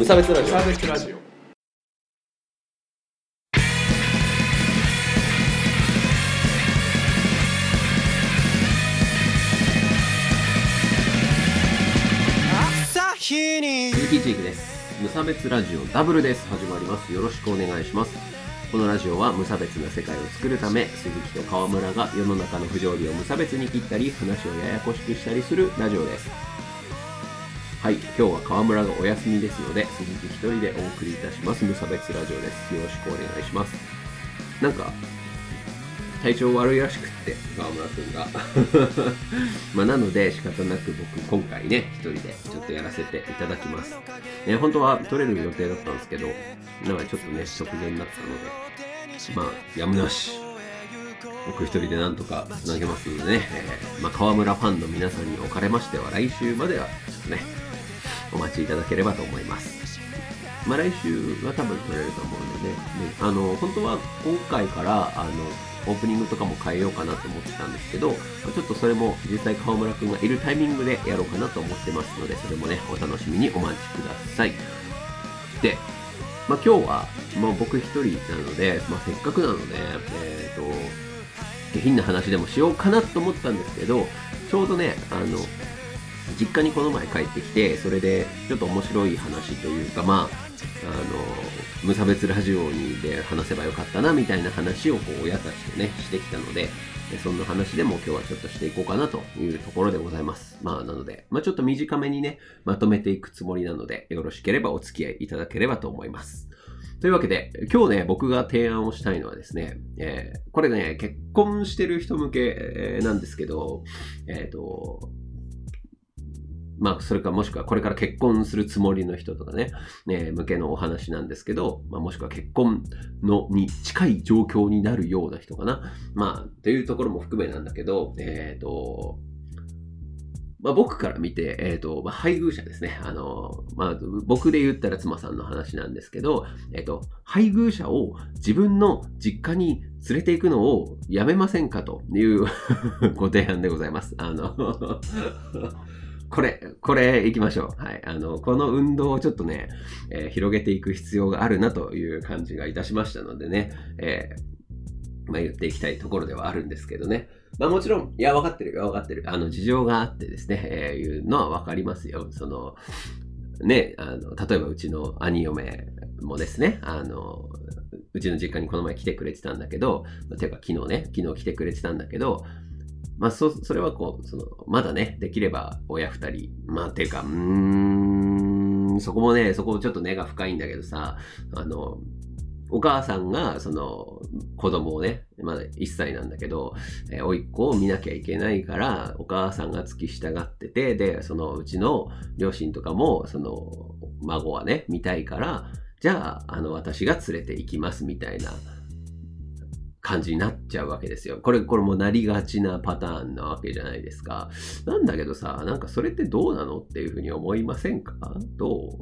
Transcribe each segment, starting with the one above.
無差別ラジオ。サーベスラジオ。鈴木千之です。無差別ラジオダブルです。始まります。よろしくお願いします。このラジオは無差別な世界を作るため鈴木と川村が世の中の不条理を無差別に切ったり話をややこしくしたりするラジオですはい今日は川村がお休みですので鈴木一人でお送りいたします。無差別ラジオです。よろしくお願いします。なんか体調悪いらしくって川村くんが。まあなので仕方なく僕今回ね一人でちょっとやらせていただきます、ね、本当は撮れる予定だったんですけどなんかちょっとね直前だったのでまあやむなし。僕一人でなんとか投げますのでね、えーまあ、川村ファンの皆さんにおかれましては来週まではちょっとねお待ちいただければと思いますまあ来週は多分撮れると思うんでね。であの、本当は今回から、あの、オープニングとかも変えようかなと思ってたんですけど、ちょっとそれも実際川村くんがいるタイミングでやろうかなと思ってますので、それもね、お楽しみにお待ちください。で、まあ今日は、まあ僕一人なので、まあせっかくなので、えっ、と、下品な話でもしようかなと思ったんですけど、ちょうどね、あの、実家にこの前帰ってきて、それでちょっと面白い話というか、まあ、あの、無差別ラジオにで話せばよかったな、みたいな話をこう親たちとね、してきたので、そんな話でも今日はちょっとしていこうかなというところでございます。まあ、なので、まあちょっと短めにね、まとめていくつもりなので、よろしければお付き合いいただければと思います。というわけで、今日ね、僕が提案をしたいのはですね、えーこれね、結婚してる人向けなんですけど、えっ、と、まあ、それかもしくはこれから結婚するつもりの人とかね、ね向けのお話なんですけど、まあ、もしくは結婚のに近い状況になるような人かな。まあ、っていうところも含めなんだけど、えっ、と、まあ、僕から見て、えっ、と、まあ、配偶者ですね。あの、まあ、僕で言ったら妻さんの話なんですけど、えっ、と、配偶者を自分の実家に連れて行くのをやめませんかという ご提案でございます。あの、これ、これ行きましょう。はい。あの、この運動をちょっとね、えー広げていく必要があるなという感じがいたしましたのでね、えーまあ言っていきたいところではあるんですけどね。まあもちろん、いや、分かってるよ、分かってる。あの、事情があってですね、えーいうのは分かりますよ。その、ね、あの、例えばうちの兄嫁もですね、あの、うちの実家にこの前来てくれてたんだけど、ていうか昨日ね、昨日来てくれてたんだけど、まあ、そ、それはこう、その、まだね、できれば親二人、まあ、ていうか、うーん、そこもね、そこちょっと根が深いんだけどさ、あの、お母さんが、その、子供をね、まだ1歳なんだけど、えー、甥っ子を見なきゃいけないから、お母さんが付き従ってて、で、そのうちの両親とかも、その、孫はね、見たいから、じゃあ、あの、私が連れて行きます、みたいな感じになっちゃうわけですよ。これ、これもなりがちなパターンなわけじゃないですか。なんだけどさ、なんかそれってどうなのっていうふうに思いませんか？ど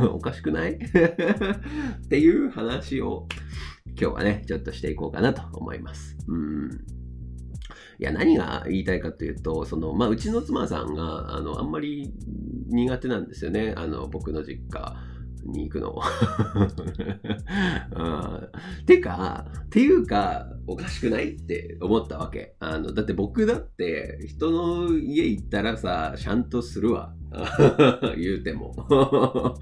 う？おかしくない？っていう話を今日はね、ちょっとしていこうかなと思います。うん。いや、何が言いたいかというと、その、まあ、うちの妻さんが、あの、あんまり苦手なんですよね。あの、僕の実家。に行くの。うんてか、っていうか、おかしくないって思ったわけ。あの、だって僕だって、人の家行ったらさ、ちゃんとするわ。言うても。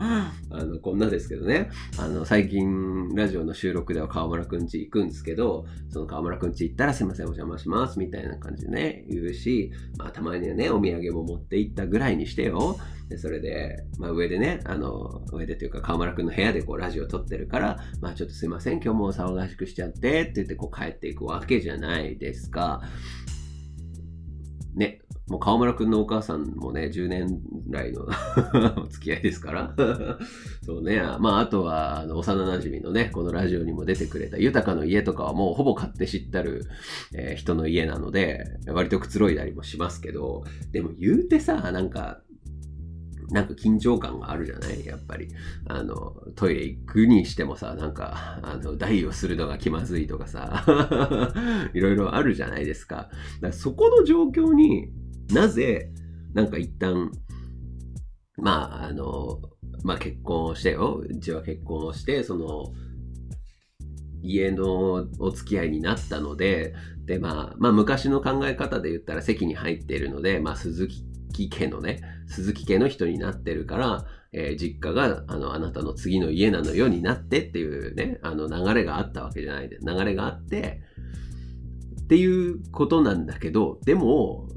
あの、こんなですけどね。あの、最近、ラジオの収録では河村くん家行くんですけど、その河村くん家行ったらすいません、お邪魔します、みたいな感じでね、言うし、まあ、たまにはね、お土産も持って行ったぐらいにしてよ。で、それで、まあ、上でね、あの、上でというか、河村くんの部屋でこう、ラジオ撮ってるから、まあ、ちょっとすいません、今日も騒がしくしちゃって、って言って、こう、帰っていくわけじゃないですか。ね、もう河村くんのお母さんもね、10年来の お付き合いですから。そうね。まあ、あとは、あの、幼馴染のね、このラジオにも出てくれた豊かの家とかはもうほぼ買って知ったる、えー人の家なので、割とくつろいだりもしますけど、でも言うてさ、なんか、なんか緊張感があるじゃない？やっぱり。あの、トイレ行くにしてもさ、なんか、あの、台をするのが気まずいとかさ、いろいろあるじゃないですか。だからそこの状況になぜ、なんか一旦、まあ、あの、まあ結婚をしてよ。うちは結婚をして、その、家のお付き合いになったので、で、まあ、まあ昔の考え方で言ったら席に入っているので、まあ鈴木家のね、鈴木家の人になってるから、えー実家が、あの、あなたの次の家なのようになってっていうね、あの流れがあったわけじゃないで、流れがあって、っていうことなんだけど、でも、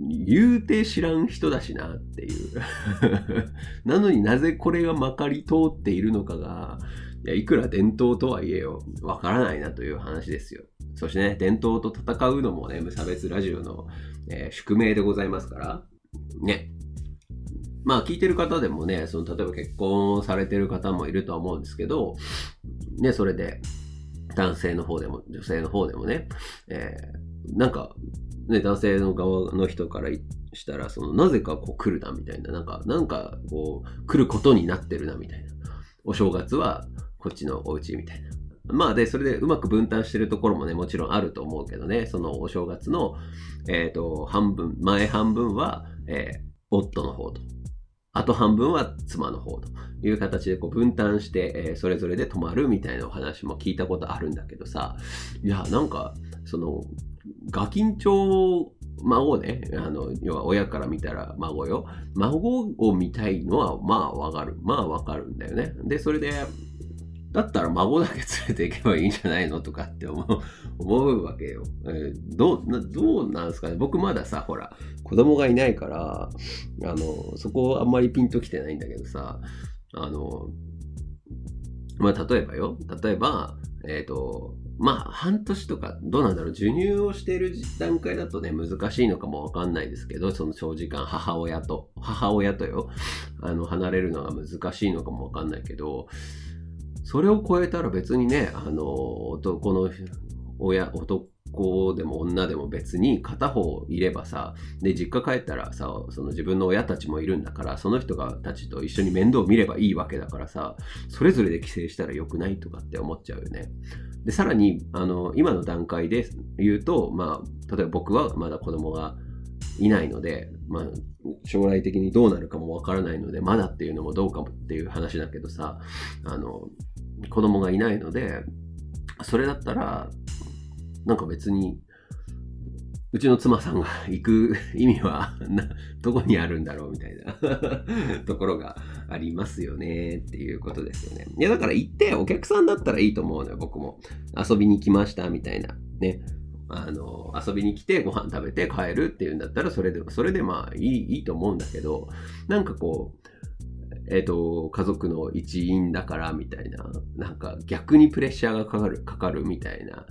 言うて知らん人だしなっていう。なのになぜこれがまかり通っているのかが、いや、いくら伝統とはいえよ、わからないなという話ですよ。そしてね、伝統と戦うのもね、無差別ラジオの、えー宿命でございますから、ね。まあ聞いてる方でもね、その例えば結婚されてる方もいるとは思うんですけど、ね、それで男性の方でも女性の方でもね、えーなんか、ね、男性の側の人からしたら、そのなぜかこう来るなみたいな、なんか、なんかこう来ることになってるなみたいな。お正月はこっちのお家みたいな。まあで、それでうまく分担してるところもね、もちろんあると思うけどね、そのお正月の、えっ、と、半分、前半分は、えー夫の方と、あと半分は妻の方という形でこう分担して、えーそれぞれで泊まるみたいなお話も聞いたことあるんだけどさ、いや、なんか、その、ガキンチョウ孫ね、あの、要は親から見たら孫よ。孫を見たいのは、まあわかる。まあわかるんだよね。で、それで、だったら孫だけ連れて行けばいいんじゃないのとかって思う 思うわけよ。えーどうな、どうなんですかね。僕まださ、ほら、子供がいないから、あの、そこあんまりピンときてないんだけどさ、あの、まあ、例えばよ、例えば、えっ、と、まあ、半年とか、どうなんだろう、授乳をしている段階だとね、難しいのかもわかんないですけど、その長時間、母親と、母親とよ、あの、離れるのが難しいのかもわかんないけど、それを超えたら別にね、あの、男の親、男でも女でも別に片方いればさ、で、実家帰ったらさ、その自分の親たちもいるんだから、その人がたちと一緒に面倒を見ればいいわけだからさ、それぞれで帰省したら良くないとかって思っちゃうよね。で、さらに、あの、今の段階で言うと、まあ、例えば僕はまだ子供がいないので、まあ、将来的にどうなるかもわからないので、まだっていうのもどうかもっていう話だけどさ、あの、子供がいないので、それだったら、なんか別に、うちの妻さんが行く 意味は、どこにあるんだろうみたいな ところがありますよねっていうことですよね。いや、だから行ってお客さんだったらいいと思うのよ、僕も。遊びに来ましたみたいな。ね。あの、遊びに来てご飯食べて帰るっていうんだったら、それで、それでまあいい、いいと思うんだけど、なんかこう、えっ、と、家族の一員だからみたいな、なんか逆にプレッシャーがかかる、かかるみたいな、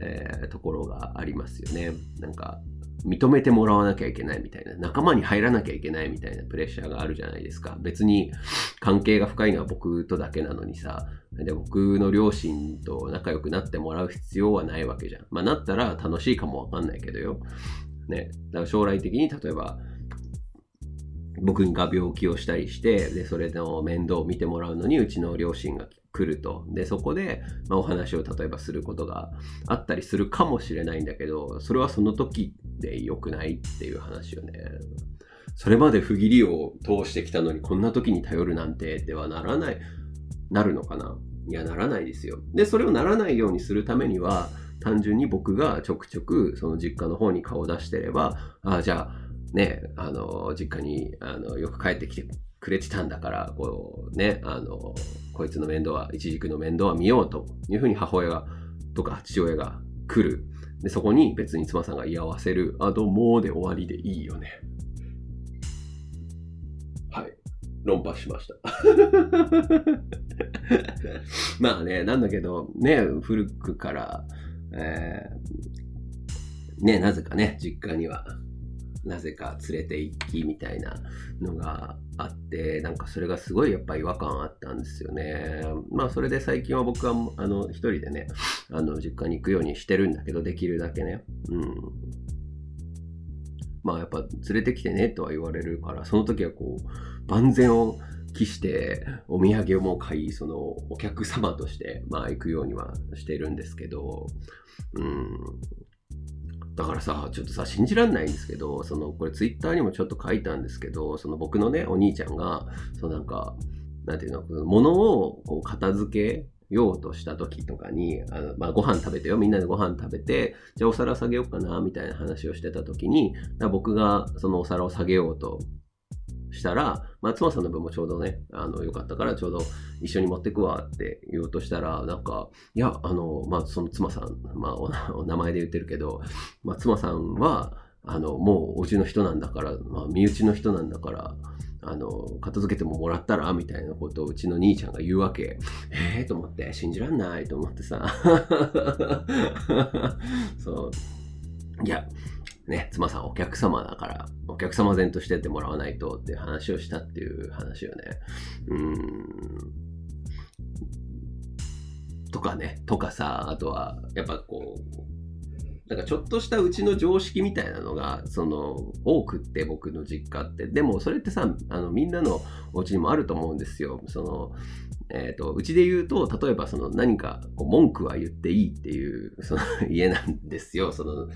えーところがありますよね。なんか、認めてもらわなきゃいけないみたいな、仲間に入らなきゃいけないみたいなプレッシャーがあるじゃないですか。別に関係が深いのは僕とだけなのにさ、で僕の両親と仲良くなってもらう必要はないわけじゃん。まあなったら楽しいかもわかんないけどよ。ね。だから将来的に例えば、僕が病気をしたりして、で、それの面倒を見てもらうのに、うちの両親が来ると。で、そこで、まあ、お話を例えばすることがあったりするかもしれないんだけど、それはその時で良くないっていう話よね。それまで不義理を通してきたのに、こんな時に頼るなんて、ではならない、なるのかな？いや、ならないですよ。で、それをならないようにするためには、単純に僕がちょくちょくその実家の方に顔を出してれば、ああ、じゃあ、ね、あの、実家にあのよく帰ってきてくれてたんだから、こうね、あの、こいつの面倒は、一軸の面倒は見ようというふうに母親が、とか父親が来る。で、そこに別に妻さんが居合わせる。あ、どうもで終わりでいいよね。はい。論破しました。まあね、なんだけど、ね、古くから、えーね、なぜかね、実家には、なぜか連れて行きみたいなのがあって、なんかそれがすごいやっぱ違和感あったんですよね。まあそれで最近は僕はあの一人でね、あの実家に行くようにしてるんだけど、できるだけね。うん。まあやっぱ連れてきてねとは言われるから、その時はこう、万全を期してお土産をも買い、そのお客様としてまあ行くようにはしてるんですけど、うん。だからさ、ちょっとさ、信じらんないんですけど、その、これツイッターにもちょっと書いたんですけど、その僕のね、お兄ちゃんが、そのなんか、なんていうの、物をこう片付けようとした時とかに、あのまあ、ご飯食べてよ、みんなでご飯食べて、じゃあお皿下げようかな、みたいな話をしてた時に、僕がそのお皿を下げようとしたら、まあ、妻さんの分もちょうどね、あの、よかったから、ちょうど一緒に持ってくわって言おうとしたら、なんか、いや、あの、まあ、その妻さん、まあ、お名前で言ってるけど、まあ、妻さんは、あの、もうお家の人なんだから、まあ、身内の人なんだから、あの、片付けてももらったらみたいなことをうちの兄ちゃんが言うわけ。え えー、と思って、信じらんないと思ってさ。そう。いや、ね、妻さんお客様だから、お客様前としてってもらわないとって話をしたっていう話よね。うーん。とかね、とかさ、あとは、やっぱこう、なんかちょっとしたうちの常識みたいなのが、その、多くって僕の実家って。でもそれってさ、あの、みんなのお家にもあると思うんですよ。その、えっ、ー、と、うちで言うと、例えばその何かこう文句は言っていいっていう、その家なんですよ。その、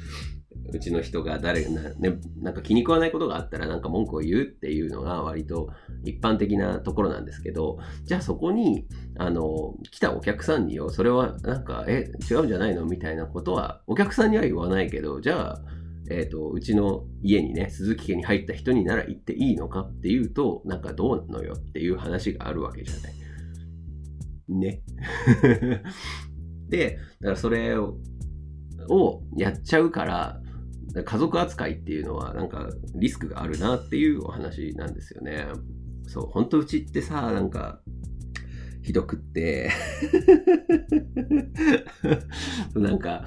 うちの人が誰な、ね、なんか気に食わないことがあったらなんか文句を言うっていうのが割と一般的なところなんですけど、じゃあそこに、あの、来たお客さんによ、それはなんか、え、違うんじゃないの？みたいなことは、お客さんには言わないけど、じゃあ、え、と、うちの家にね、鈴木家に入った人になら行っていいのかっていうと、なんかどうなのよ？っていう話があるわけじゃない。ね。で、だからそれをやっちゃうから、家族扱いっていうのはなんかリスクがあるなっていうお話なんですよね。そう、本当うちってさ、なんか、ひどくって なんか、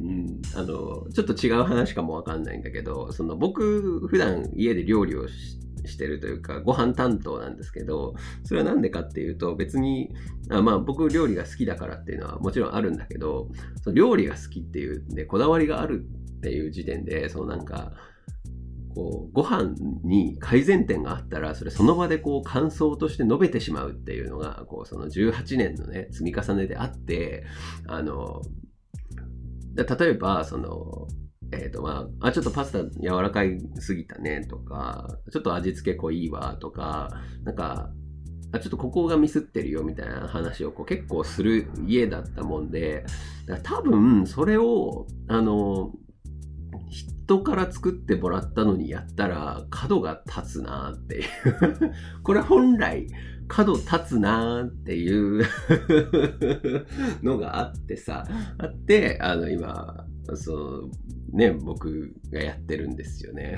うん、あの、ちょっと違う話かもわかんないんだけど、その僕、普段家で料理をしてしてるというか、ご飯担当なんですけど、それはなんでかっていうと、別に、あまあ僕料理が好きだからっていうのはもちろんあるんだけど、その料理が好きっていうで、こだわりがあるっていう時点で、そのなんか、こう、ご飯に改善点があったら、それその場でこう感想として述べてしまうっていうのが、こう、その18年のね、積み重ねであって、あの、例えば、その、えっ、ー、とまあ、あ、ちょっとパスタ柔らかいすぎたねとか、ちょっと味付け濃いわとか、なんか、あちょっとここがミスってるよみたいな話をこう結構する家だったもんで、多分それを、あの、人から作ってもらったのにやったら角が立つなっていう。これ本来角立つなっていう のがあってさ、あって、あの今、そう、ね、僕がやってるんですよね。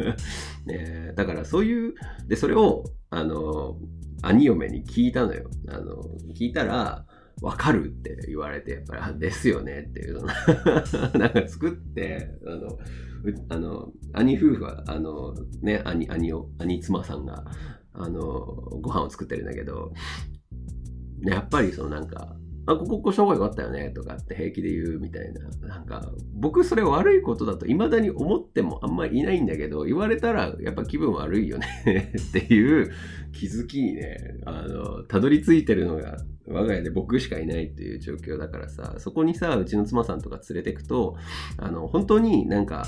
ねだからそういう、で、それを、あの、兄嫁に聞いたのよ。あの、聞いたら、わかるって言われて、やっぱり、ですよねっていうの なんか作って、あの、あの、兄夫婦は、あの、ね、兄、兄を、兄妻さんが、あの、ご飯を作ってるんだけど、やっぱりそのなんか、あ、ここ、ここ、が良かったよね、とかって平気で言うみたいな。なんか、僕それ悪いことだと未だに思ってもあんまりいないんだけど、言われたらやっぱ気分悪いよね っていう気づきにね、あの、たどり着いてるのが我が家で僕しかいないっていう状況だからさ、そこにさ、うちの妻さんとか連れてくと、あの、本当になんか、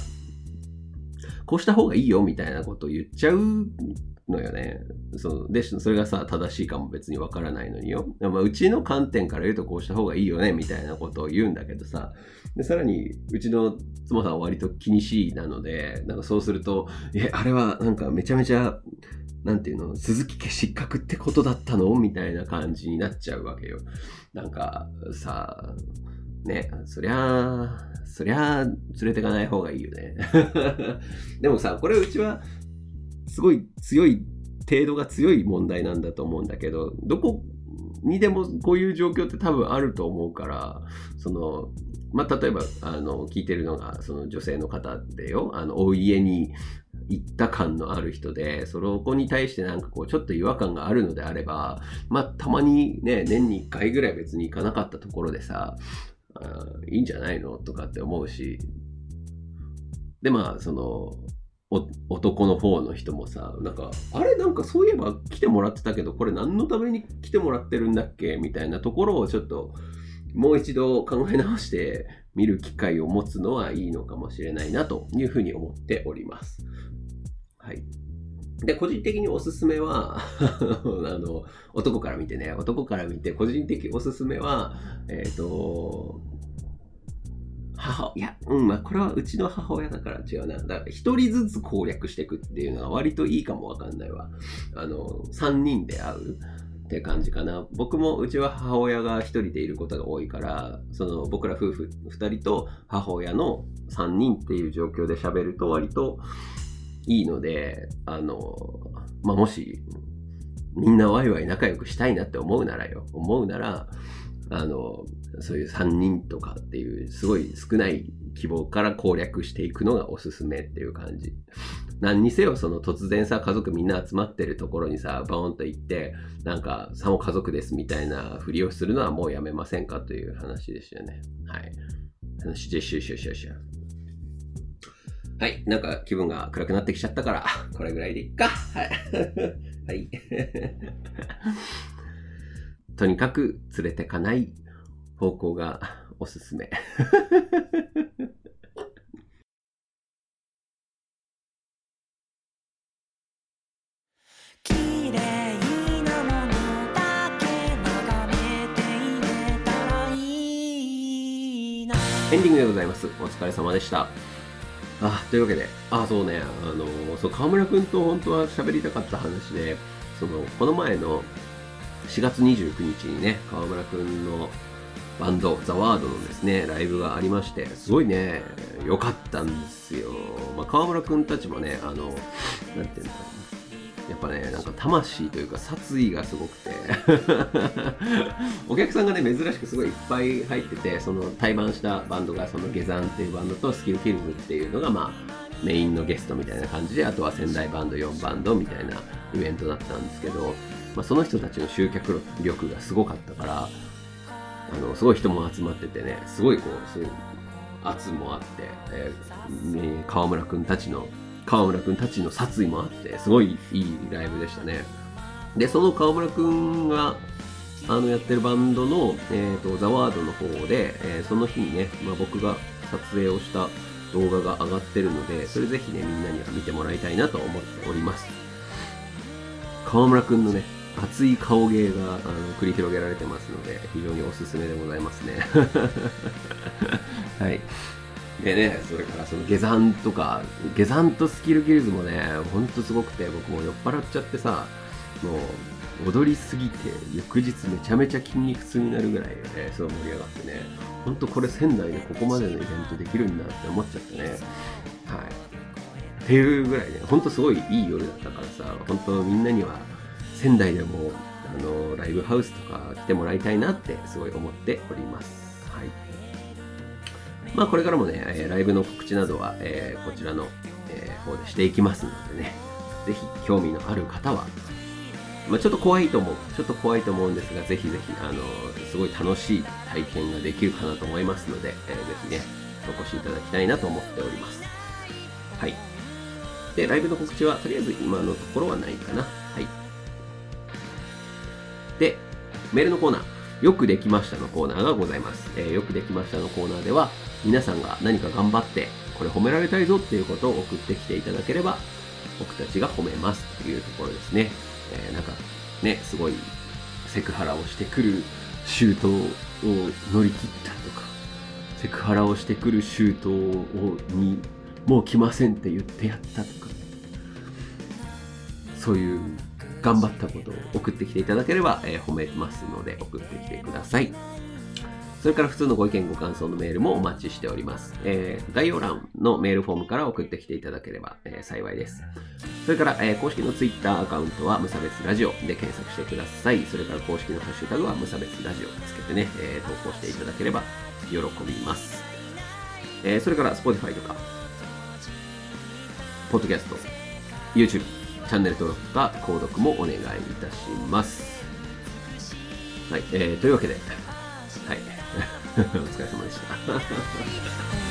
こうした方がいいよみたいなことを言っちゃうのよね。そう。で、それがさ、正しいかも別にわからないのによ。まあ、うちの観点から言うとこうした方がいいよね、みたいなことを言うんだけどさ。で、さらに、うちの妻さんは割と気にしいなので、なんかそうすると、え、あれはなんかめちゃめちゃ、なんていうの、鈴木家失格ってことだったの？みたいな感じになっちゃうわけよ。なんか、さ、ね、そりゃあそりゃあ連れてかない方がいいよね。でもさ、これうちはすごい強い、程度が強い問題なんだと思うんだけど、どこにでもこういう状況って多分あると思うから、その、まあ、例えば、あの、聞いてるのが、その女性の方でよ、あの、お家に行った感のある人で、その子に対してなんかこう、ちょっと違和感があるのであれば、まあ、たまにね、年に1回ぐらい別に行かなかったところでさ、あいいんじゃないの？とかって思うし、で、まあ、その、男の方の人もさ、なんか、あれなんかそういえば来てもらってたけど、これ何のために来てもらってるんだっけ？みたいなところをちょっと、もう一度考え直して見る機会を持つのはいいのかもしれないなというふうに思っております。はい。で、個人的におすすめは、あの、男から見てね、男から見て、個人的おすすめは、えっ、と、母、いや、うん、まあ、これはうちの母親だから違うな。だから、一人ずつ攻略していくっていうのは割といいかもわかんないわ。あの、三人で会うって感じかな。僕も、うちは母親が一人でいることが多いから、その、僕ら夫婦二人と母親の三人っていう状況で喋ると割といいので、あの、まあ、もし、みんなワイワイ仲良くしたいなって思うならよ、思うなら、あの、そういう3人とかっていう、すごい少ない希望から攻略していくのがおすすめっていう感じ。何にせよ、その突然さ、家族みんな集まってるところにさ、バーンと行って、なんか、さも家族ですみたいなふりをするのはもうやめませんかという話ですよね。はい。話でしゅしゅしゅしゅ。はい。なんか気分が暗くなってきちゃったから、これぐらいでいっか。はい。はい。とにかく連れてかない方向が おすすめ。エンディングでございます。お疲れ様でした。あ、というわけで、あ、そうね、あの、そう、河村くんと本当は喋りたかった話で、その、この前の4月29日にね、河村くんのバンド、ザワードのですね、ライブがありまして、すごいね、良かったんですよ。まあ、河村くんたちもね、あの、なんていうんだろうやっぱね、なんか魂というか殺意がすごくて お客さんがね、珍しくすごいいっぱい入ってて、その対バンしたバンドがその下山っていうバンドとスキルキルズっていうのがまあメインのゲストみたいな感じで、あとは仙台バンド4バンドみたいなイベントだったんですけど、まあ、その人たちの集客力がすごかったから、あの、すごい人も集まっててね、すごいこう、そういう圧もあって、えー川村くんたちの、川村くんたちの殺意もあって、すごいいいライブでしたね。で、その川村くんが、あの、やってるバンドの、えっ、と、ザワードの方で、えーその日にね、まあ、僕が撮影をした動画が上がってるので、それぜひね、みんなには見てもらいたいなと思っております。川村くんのね、熱い顔芸があの繰り広げられてますので、非常におすすめでございますね。はい。でね、それからその下山とか、下山とスキルギルズもね、ほんとすごくて、僕も酔っ払っちゃってさ、もう踊りすぎて、翌日めちゃめちゃ筋肉痛になるぐらい、ね、すごい盛り上がってね、ほんとこれ仙台でここまでのイベントできるんだって思っちゃってね。はい。っていうぐらいね、ほんとすごいいい夜だったからさ、本当みんなには仙台でもあのライブハウスとか来てもらいたいなってすごい思っております。はい。まあこれからもね、えライブの告知などは、えこちらの、え方でしていきますのでね、ぜひ興味のある方は、まあ、ちょっと怖いと思う。ちょっと怖いと思うんですが、ぜひぜひ、あの、すごい楽しい体験ができるかなと思いますので、えーぜひね、お越しいただきたいなと思っております。はい。で、ライブの告知はとりあえず今のところはないかな。はい。メールのコーナー、よくできましたのコーナーがございます。えーよくできましたのコーナーでは、皆さんが何か頑張って、これ褒められたいぞっていうことを送ってきていただければ、僕たちが褒めますというところですね。えーなんか、ね、すごいセクハラをしてくるシュートを乗り切ったとか、セクハラをしてくるシュートをにもう来ませんって言ってやったとか、そういう頑張ったことを送ってきていただければ、えー褒めますので送ってきてください。それから普通のご意見ご感想のメールもお待ちしております。えー概要欄のメールフォームから送ってきていただければ、えー幸いです。それから、えー公式のツイッターアカウントは無差別ラジオで検索してください。それから公式のハッシュタグは無差別ラジオつけてね、え投稿していただければ喜びます。えそれから Spotify とか、ポッドキャスト、YouTube、チャンネル登録か購読もお願いいたします。はい、えーというわけで、はい、お疲れ様でした。